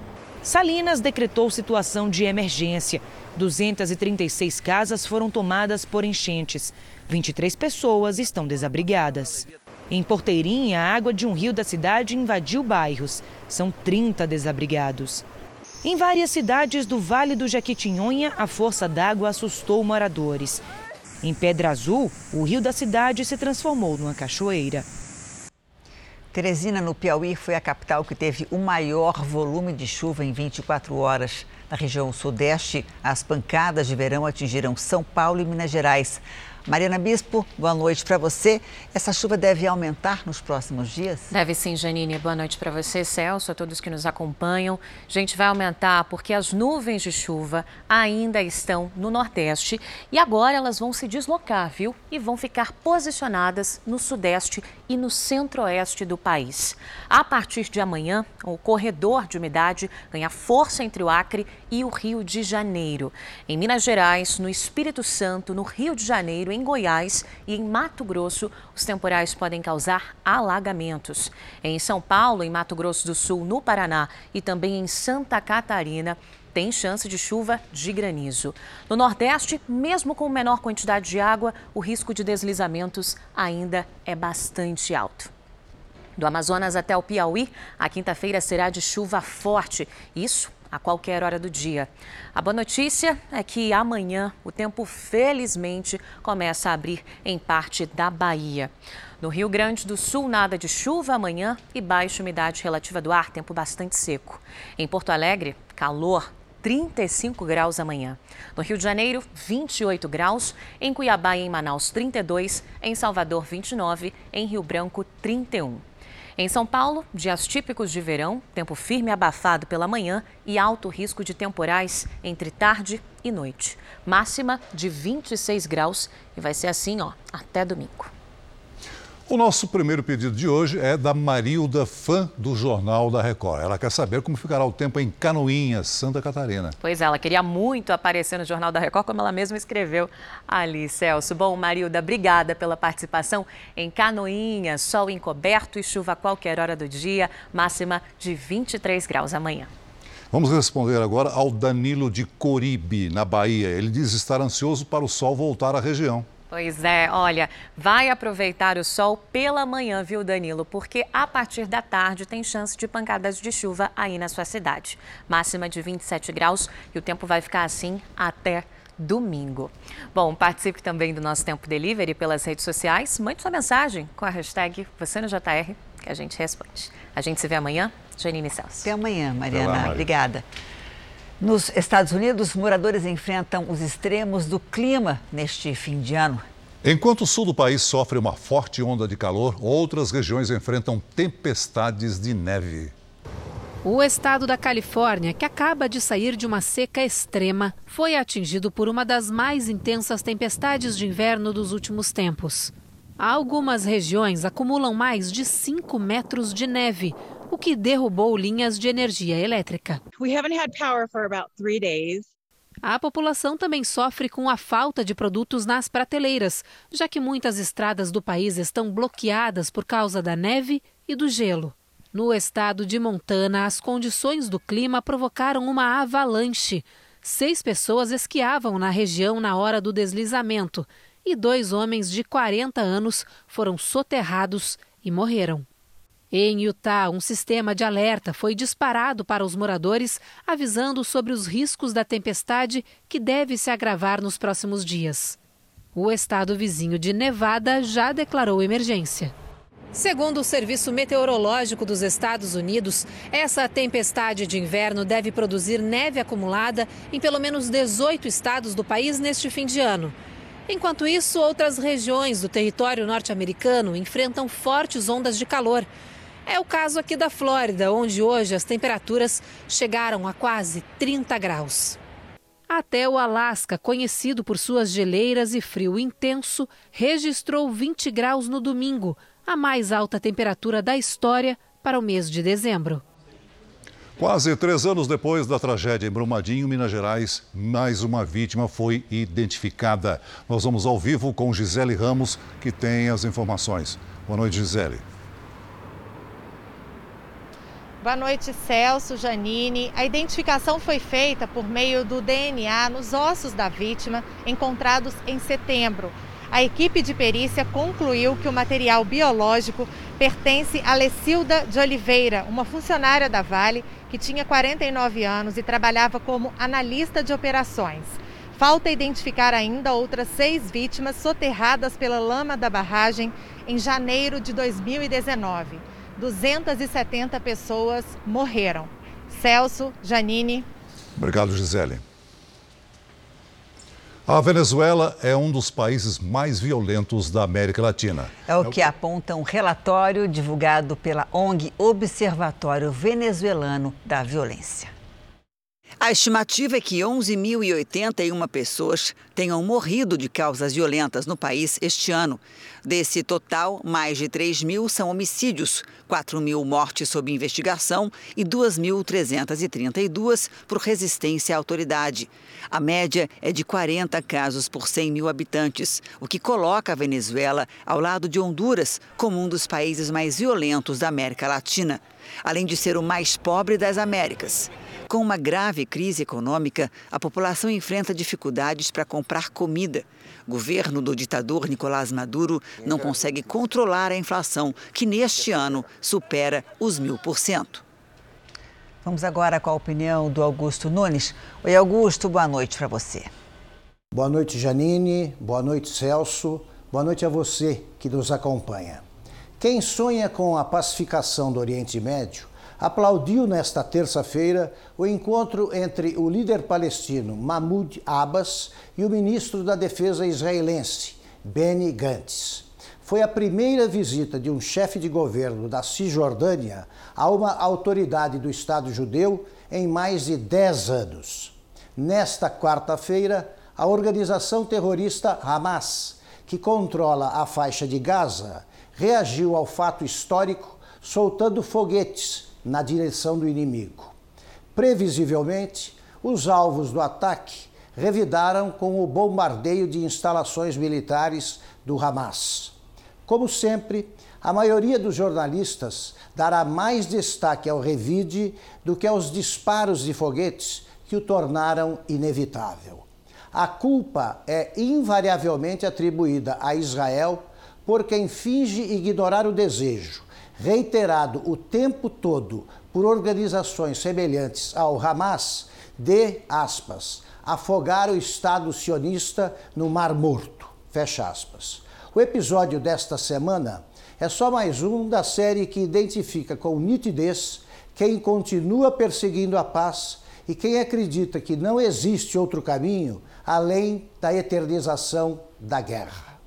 Salinas decretou situação de emergência. 236 casas foram tomadas por enchentes. 23 pessoas estão desabrigadas. Em Porteirinha, a água de um rio da cidade invadiu bairros. São 30 desabrigados. Em várias cidades do Vale do Jequitinhonha, a força d'água assustou moradores. Em Pedra Azul, o rio da cidade se transformou numa cachoeira. Teresina, no Piauí, foi a capital que teve o maior volume de chuva em 24 horas. Na região sudeste, as pancadas de verão atingiram São Paulo e Minas Gerais. Mariana Bispo, boa noite para você. Essa chuva deve aumentar nos próximos dias? Deve sim, Janine. Boa noite para você, Celso, a todos que nos acompanham. Gente, vai aumentar porque as nuvens de chuva ainda estão no Nordeste e agora elas vão se deslocar, viu? E vão ficar posicionadas no Sudeste e no Centro-Oeste do país. A partir de amanhã, o corredor de umidade ganha força entre o Acre e o Rio de Janeiro. Em Minas Gerais, no Espírito Santo, no Rio de Janeiro, em Goiás e em Mato Grosso, os temporais podem causar alagamentos. Em São Paulo, em Mato Grosso do Sul, no Paraná e também em Santa Catarina, tem chance de chuva de granizo. No Nordeste, mesmo com menor quantidade de água, o risco de deslizamentos ainda é bastante alto. Do Amazonas até o Piauí, a quinta-feira será de chuva forte. Isso a qualquer hora do dia. A boa notícia é que amanhã o tempo felizmente começa a abrir em parte da Bahia. No Rio Grande do Sul, nada de chuva amanhã e baixa umidade relativa do ar, tempo bastante seco. Em Porto Alegre, calor 35 graus amanhã. No Rio de Janeiro, 28 graus. Em Cuiabá e em Manaus, 32. Em Salvador, 29. Em Rio Branco, 31. Em São Paulo, dias típicos de verão, tempo firme abafado pela manhã e alto risco de temporais entre tarde e noite. Máxima de 26 graus e vai ser assim, ó, até domingo. O nosso primeiro pedido de hoje é da Marilda, fã do Jornal da Record. Ela quer saber como ficará o tempo em Canoinhas, Santa Catarina. Pois é, ela queria muito aparecer no Jornal da Record, como ela mesma escreveu ali, Celso. Bom, Marilda, obrigada pela participação em Canoinhas, sol encoberto e chuva a qualquer hora do dia, máxima de 23 graus amanhã. Vamos responder agora ao Danilo de Coribe, na Bahia. Ele diz estar ansioso para o sol voltar à região. Pois é, olha, vai aproveitar o sol pela manhã, viu, Danilo? Porque a partir da tarde tem chance de pancadas de chuva aí na sua cidade. Máxima de 27 graus e o tempo vai ficar assim até domingo. Bom, participe também do nosso Tempo Delivery pelas redes sociais. Mande sua mensagem com a hashtag você no JR que a gente responde. A gente se vê amanhã. Janine Celso. Até amanhã, Mariana. Obrigada. Nos Estados Unidos, moradores enfrentam os extremos do clima neste fim de ano. Enquanto o sul do país sofre uma forte onda de calor, outras regiões enfrentam tempestades de neve. O estado da Califórnia, que acaba de sair de uma seca extrema, foi atingido por uma das mais intensas tempestades de inverno dos últimos tempos. Algumas regiões acumulam mais de 5 metros de neve, o que derrubou linhas de energia elétrica. A população também sofre com a falta de produtos nas prateleiras, já que muitas estradas do país estão bloqueadas por causa da neve e do gelo. No estado de Montana, as condições do clima provocaram uma avalanche. Seis pessoas esquiavam na região na hora do deslizamento e dois homens de 40 anos foram soterrados e morreram. Em Utah, um sistema de alerta foi disparado para os moradores, avisando sobre os riscos da tempestade que deve se agravar nos próximos dias. O estado vizinho de Nevada já declarou emergência. Segundo o Serviço Meteorológico dos Estados Unidos, essa tempestade de inverno deve produzir neve acumulada em pelo menos 18 estados do país neste fim de ano. Enquanto isso, outras regiões do território norte-americano enfrentam fortes ondas de calor. É o caso aqui da Flórida, onde hoje as temperaturas chegaram a quase 30 graus. Até o Alasca, conhecido por suas geleiras e frio intenso, registrou 20 graus no domingo, a mais alta temperatura da história para o mês de dezembro. Quase três anos depois da tragédia em Brumadinho, Minas Gerais, mais uma vítima foi identificada. Nós vamos ao vivo com Gisele Ramos, que tem as informações. Boa noite, Gisele. Boa noite, Celso, Janine. A identificação foi feita por meio do DNA nos ossos da vítima, encontrados em setembro. A equipe de perícia concluiu que o material biológico pertence a Lecilda de Oliveira, uma funcionária da Vale que tinha 49 anos e trabalhava como analista de operações. Falta identificar ainda outras seis vítimas soterradas pela lama da barragem em janeiro de 2019. 270 pessoas morreram. Celso, Janine. Obrigado, Gisele. A Venezuela é um dos países mais violentos da América Latina. É o que aponta um relatório divulgado pela ONG Observatório Venezuelano da Violência. A estimativa é que 11.081 pessoas tenham morrido de causas violentas no país este ano. Desse total, mais de 3 mil são homicídios, 4 mil mortes sob investigação e 2.332 por resistência à autoridade. A média é de 40 casos por 100 mil habitantes, o que coloca a Venezuela ao lado de Honduras como um dos países mais violentos da América Latina, além de ser o mais pobre das Américas. Com uma grave crise econômica, a população enfrenta dificuldades para comprar comida. O governo do ditador Nicolás Maduro não consegue controlar a inflação, que neste ano supera os mil por cento. Vamos agora com a opinião do Augusto Nunes. Oi, Augusto, boa noite para você. Boa noite, Janine. Boa noite, Celso. Boa noite a você que nos acompanha. Quem sonha com a pacificação do Oriente Médio aplaudiu nesta terça-feira o encontro entre o líder palestino Mahmoud Abbas e o ministro da Defesa israelense, Benny Gantz. Foi a primeira visita de um chefe de governo da Cisjordânia a uma autoridade do Estado judeu em mais de 10 anos. Nesta quarta-feira, a organização terrorista Hamas, que controla a faixa de Gaza, reagiu ao fato histórico soltando foguetes na direção do inimigo. Previsivelmente, os alvos do ataque revidaram com o bombardeio de instalações militares do Hamas. Como sempre, a maioria dos jornalistas dará mais destaque ao revide do que aos disparos de foguetes que o tornaram inevitável. A culpa é invariavelmente atribuída a Israel por quem finge ignorar o desejo reiterado o tempo todo por organizações semelhantes ao Hamas, de, aspas, afogar o Estado sionista no Mar Morto, fecha aspas. O episódio desta semana é só mais um da série que identifica com nitidez quem continua perseguindo a paz e quem acredita que não existe outro caminho além da eternização da guerra.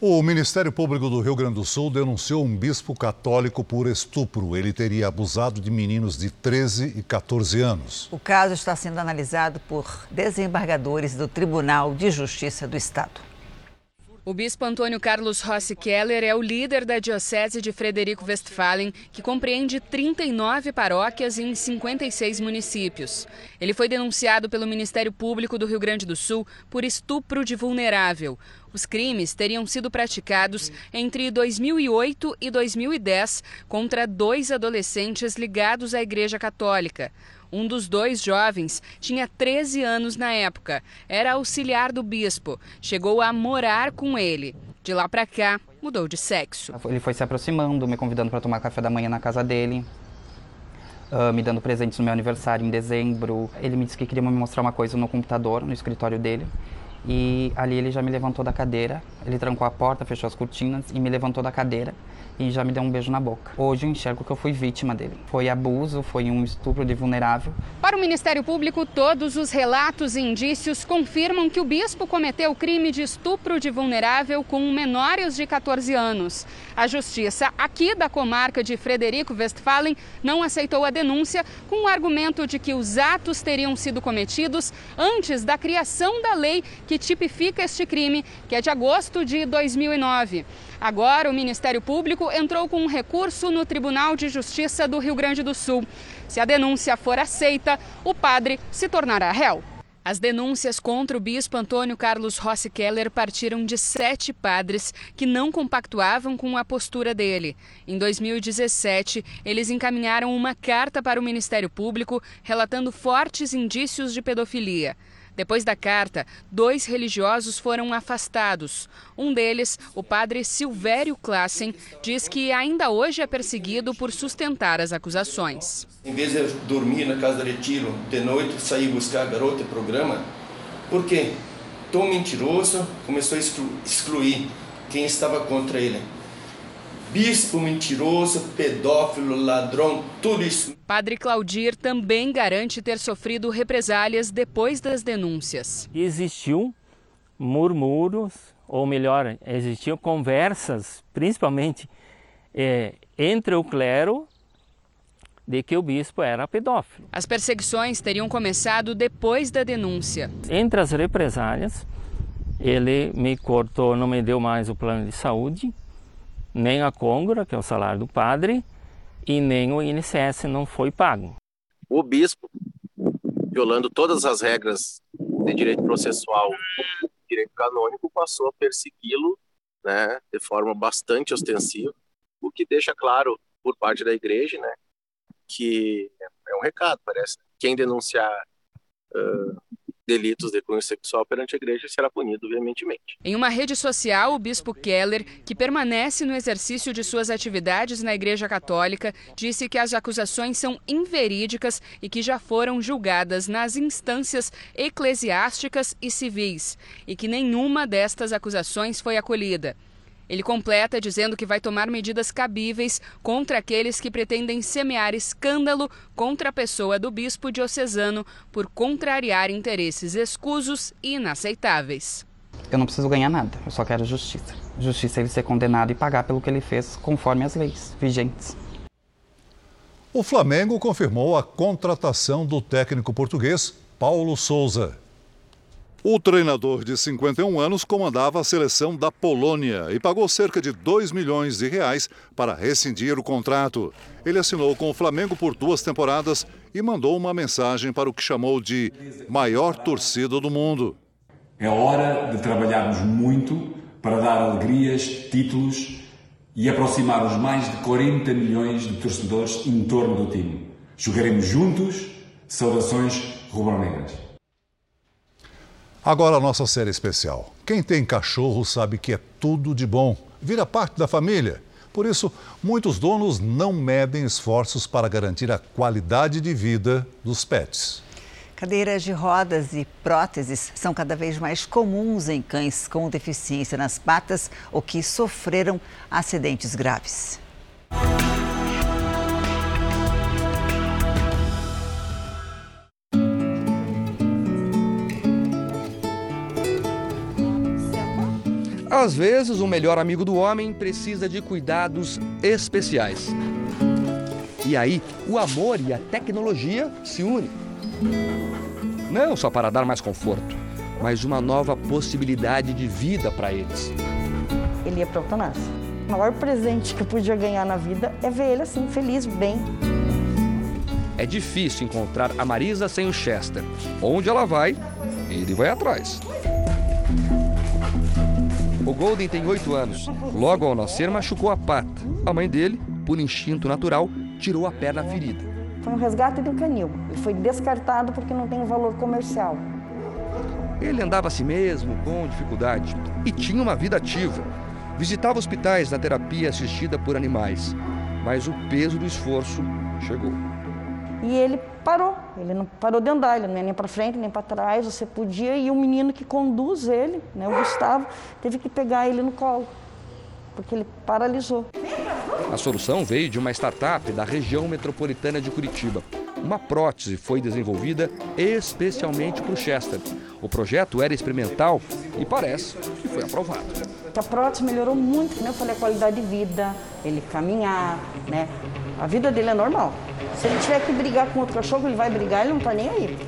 O Ministério Público do Rio Grande do Sul denunciou um bispo católico por estupro. Ele teria abusado de meninos de 13 e 14 anos. O caso está sendo analisado por desembargadores do Tribunal de Justiça do Estado. O bispo Antônio Carlos Rossi Keller é o líder da Diocese de Frederico Westphalen, que compreende 39 paróquias em 56 municípios. Ele foi denunciado pelo Ministério Público do Rio Grande do Sul por estupro de vulnerável. Os crimes teriam sido praticados entre 2008 e 2010 contra dois adolescentes ligados à Igreja Católica. Um dos dois jovens tinha 13 anos na época, era auxiliar do bispo, chegou a morar com ele. De lá para cá, mudou de sexo. Ele foi se aproximando, me convidando para tomar café da manhã na casa dele. Uh, me dando presentes no meu aniversário em dezembro. Ele me disse que queria me mostrar uma coisa no computador, no escritório dele. E ali ele já me levantou da cadeira, ele trancou a porta, fechou as cortinas e me levantou da cadeira e já me deu um beijo na boca. Hoje eu enxergo que eu fui vítima dele. Foi abuso, foi um estupro de vulnerável. Para o Ministério Público, todos os relatos e indícios confirmam que o bispo cometeu o crime de estupro de vulnerável com menores de 14 anos. A justiça aqui da comarca de Frederico Westphalen não aceitou a denúncia com o argumento de que os atos teriam sido cometidos antes da criação da lei que tipifica este crime, que é de agosto de 2009. Agora, o Ministério Público entrou com um recurso no Tribunal de Justiça do Rio Grande do Sul. Se a denúncia for aceita, o padre se tornará réu. As denúncias contra o bispo Antônio Carlos Rossi Keller partiram de sete padres que não compactuavam com a postura dele. Em 2017, eles encaminharam uma carta para o Ministério Público relatando fortes indícios de pedofilia. Depois da carta, dois religiosos foram afastados. Um deles, o padre Silvério Klassen, diz que ainda hoje é perseguido por sustentar as acusações. Em vez de dormir na casa de retiro de noite, sair buscar a garota e programa, por quê? Tão mentiroso, começou a excluir quem estava contra ele bispo mentiroso, pedófilo, ladrão, tudo isso. Padre Claudir também garante ter sofrido represálias depois das denúncias. Existiu murmúrios, ou melhor, existiam conversas, principalmente é, entre o clero de que o bispo era pedófilo. As perseguições teriam começado depois da denúncia. Entre as represálias, ele me cortou, não me deu mais o plano de saúde, nem a Côngora, que é o salário do padre, e nem o INSS não foi pago. O bispo, violando todas as regras de direito processual, direito canônico, passou a persegui-lo, né, de forma bastante ostensiva, o que deixa claro por parte da igreja, né, que é um recado, parece. Quem denunciar uh, delitos de cunho sexual perante a igreja será punido veementemente. Em uma rede social, o bispo Keller, que permanece no exercício de suas atividades na Igreja Católica, disse que as acusações são inverídicas e que já foram julgadas nas instâncias eclesiásticas e civis, e que nenhuma destas acusações foi acolhida. Ele completa dizendo que vai tomar medidas cabíveis contra aqueles que pretendem semear escândalo contra a pessoa do bispo diocesano por contrariar interesses escusos e inaceitáveis. Eu não preciso ganhar nada, eu só quero justiça. Justiça é ele ser condenado e pagar pelo que ele fez conforme as leis vigentes. O Flamengo confirmou a contratação do técnico português Paulo Souza. O treinador de 51 anos comandava a seleção da Polônia e pagou cerca de 2 milhões de reais para rescindir o contrato. Ele assinou com o Flamengo por duas temporadas e mandou uma mensagem para o que chamou de maior torcida do mundo. É hora de trabalharmos muito para dar alegrias, títulos e aproximar os mais de 40 milhões de torcedores em torno do time. Jogaremos juntos. Saudações rubro-negras. Agora a nossa série especial. Quem tem cachorro sabe que é tudo de bom, vira parte da família. Por isso, muitos donos não medem esforços para garantir a qualidade de vida dos pets. Cadeiras de rodas e próteses são cada vez mais comuns em cães com deficiência nas patas ou que sofreram acidentes graves. Às vezes, o melhor amigo do homem precisa de cuidados especiais. E aí, o amor e a tecnologia se unem. Não só para dar mais conforto, mas uma nova possibilidade de vida para eles. Ele ia para eutanásia. O maior presente que eu podia ganhar na vida é ver ele assim, feliz, bem. É difícil encontrar a Marisa sem o Chester. Onde ela vai, ele vai atrás. O Golden tem oito anos. Logo ao nascer, machucou a pata. A mãe dele, por instinto natural, tirou a perna ferida. Foi um resgate de um canil. Ele foi descartado porque não tem valor comercial. Ele andava a si mesmo, com dificuldade, e tinha uma vida ativa. Visitava hospitais na terapia assistida por animais. Mas o peso do esforço chegou. E ele parou, ele não parou de andar, ele não ia nem para frente nem para trás, você podia, e o menino que conduz ele, né, o Gustavo, teve que pegar ele no colo, porque ele paralisou. A solução veio de uma startup da região metropolitana de Curitiba. Uma prótese foi desenvolvida especialmente para o Chester. O projeto era experimental e parece que foi aprovado. A prótese melhorou muito, como eu falei, a qualidade de vida, ele caminhar, né? A vida dele é normal. Se ele tiver que brigar com outro cachorro, ele vai brigar, ele não está nem aí.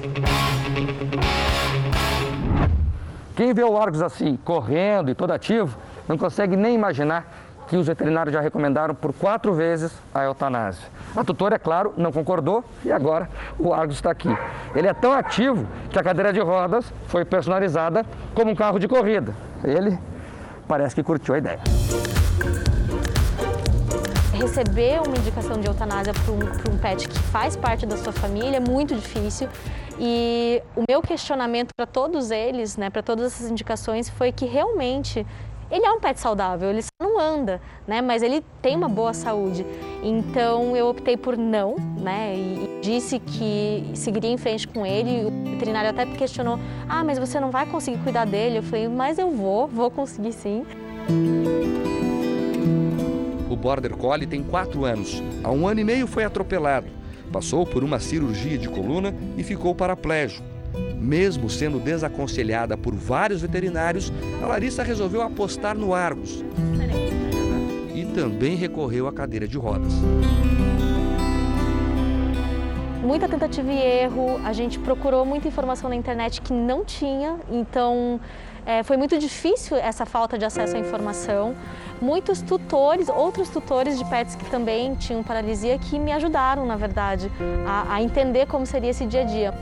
Quem vê o Argos assim, correndo e todo ativo, não consegue nem imaginar que os veterinários já recomendaram por quatro vezes a eutanásia. A tutora, é claro, não concordou e agora o Argos está aqui. Ele é tão ativo que a cadeira de rodas foi personalizada como um carro de corrida. Ele parece que curtiu a ideia receber uma indicação de eutanásia para um, um pet que faz parte da sua família é muito difícil. E o meu questionamento para todos eles, né, para todas essas indicações, foi que realmente ele é um pet saudável, ele não anda, né, mas ele tem uma boa saúde. Então eu optei por não, né, e disse que seguiria em frente com ele. O veterinário até questionou: "Ah, mas você não vai conseguir cuidar dele?" Eu falei: "Mas eu vou, vou conseguir sim." Border Collie tem quatro anos. Há um ano e meio foi atropelado. Passou por uma cirurgia de coluna e ficou paraplégico. Mesmo sendo desaconselhada por vários veterinários, a Larissa resolveu apostar no Argos. E também recorreu à cadeira de rodas. Muita tentativa e erro, a gente procurou muita informação na internet que não tinha, então é, foi muito difícil essa falta de acesso à informação. Muitos tutores, outros tutores de pets que também tinham paralisia, que me ajudaram, na verdade, a, a entender como seria esse dia a dia.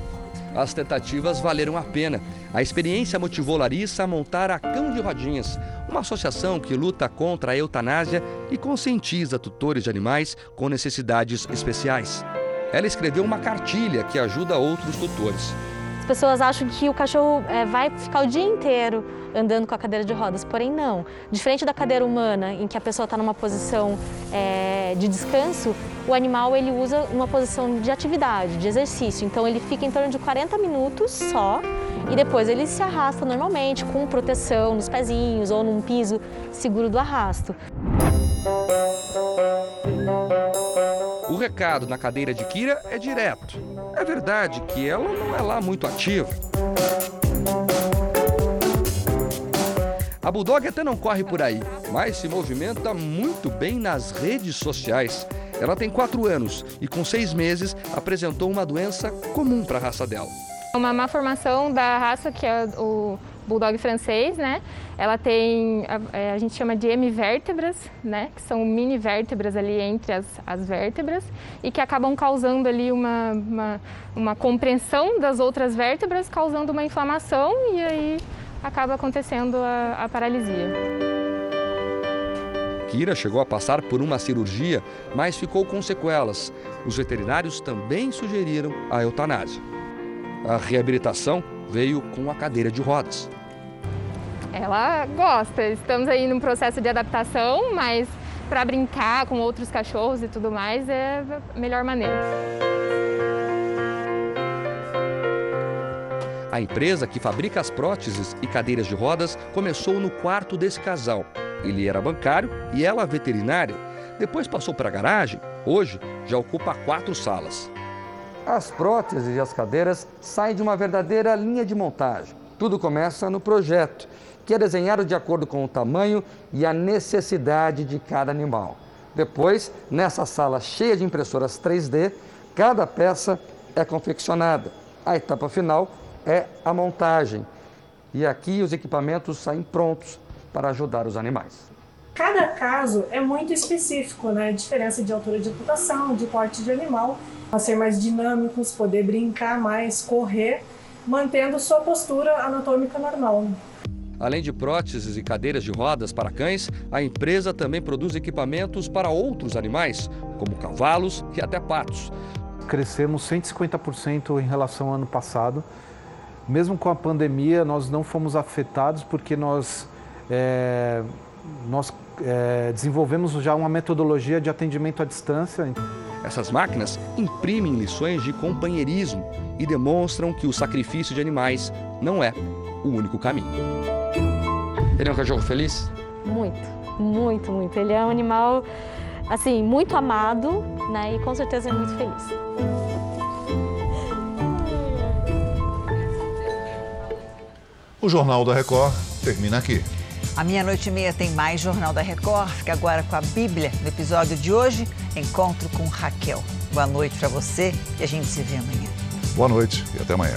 As tentativas valeram a pena. A experiência motivou Larissa a montar a Cão de Rodinhas, uma associação que luta contra a eutanásia e conscientiza tutores de animais com necessidades especiais. Ela escreveu uma cartilha que ajuda outros tutores. As pessoas acham que o cachorro é, vai ficar o dia inteiro andando com a cadeira de rodas, porém não. Diferente da cadeira humana, em que a pessoa está numa posição é, de descanso, o animal ele usa uma posição de atividade, de exercício. Então ele fica em torno de 40 minutos só e depois ele se arrasta normalmente com proteção nos pezinhos ou num piso seguro do arrasto. O recado na cadeira de Kira é direto. É verdade que ela não é lá muito ativa. A Bulldog até não corre por aí, mas se movimenta muito bem nas redes sociais. Ela tem quatro anos e, com seis meses, apresentou uma doença comum para a raça dela. Uma má formação da raça, que é o bulldog francês, né? Ela tem, a, é, a, gente chama de hemivértebras, né? Que são mini vértebras ali entre as, as vértebras e que acabam causando ali uma, uma, uma compreensão das outras vértebras, causando uma inflamação e aí acaba acontecendo a, a paralisia. Kira chegou a passar por uma cirurgia, mas ficou com sequelas. Os veterinários também sugeriram a eutanásia. A reabilitação veio com a cadeira de rodas. Ela gosta, estamos aí num processo de adaptação, mas para brincar com outros cachorros e tudo mais é a melhor maneira. A empresa que fabrica as próteses e cadeiras de rodas começou no quarto desse casal. Ele era bancário e ela veterinária. Depois passou para a garagem. Hoje já ocupa quatro salas. As próteses e as cadeiras saem de uma verdadeira linha de montagem. Tudo começa no projeto, que é desenhado de acordo com o tamanho e a necessidade de cada animal. Depois, nessa sala cheia de impressoras 3D, cada peça é confeccionada. A etapa final é a montagem. E aqui os equipamentos saem prontos para ajudar os animais. Cada caso é muito específico, né? Diferença de altura de amputação, de porte de animal, a ser mais dinâmicos, poder brincar mais, correr, mantendo sua postura anatômica normal. Além de próteses e cadeiras de rodas para cães, a empresa também produz equipamentos para outros animais, como cavalos e até patos. Crescemos 150% em relação ao ano passado mesmo com a pandemia, nós não fomos afetados porque nós, é, nós é, desenvolvemos já uma metodologia de atendimento à distância. Essas máquinas imprimem lições de companheirismo e demonstram que o sacrifício de animais não é o único caminho. Ele é um cachorro feliz? Muito, muito, muito. Ele é um animal, assim, muito amado, né? E com certeza é muito feliz. O Jornal da Record termina aqui. A meia-noite e meia tem mais Jornal da Record. Fica agora com a Bíblia. No episódio de hoje, encontro com Raquel. Boa noite para você e a gente se vê amanhã. Boa noite e até amanhã.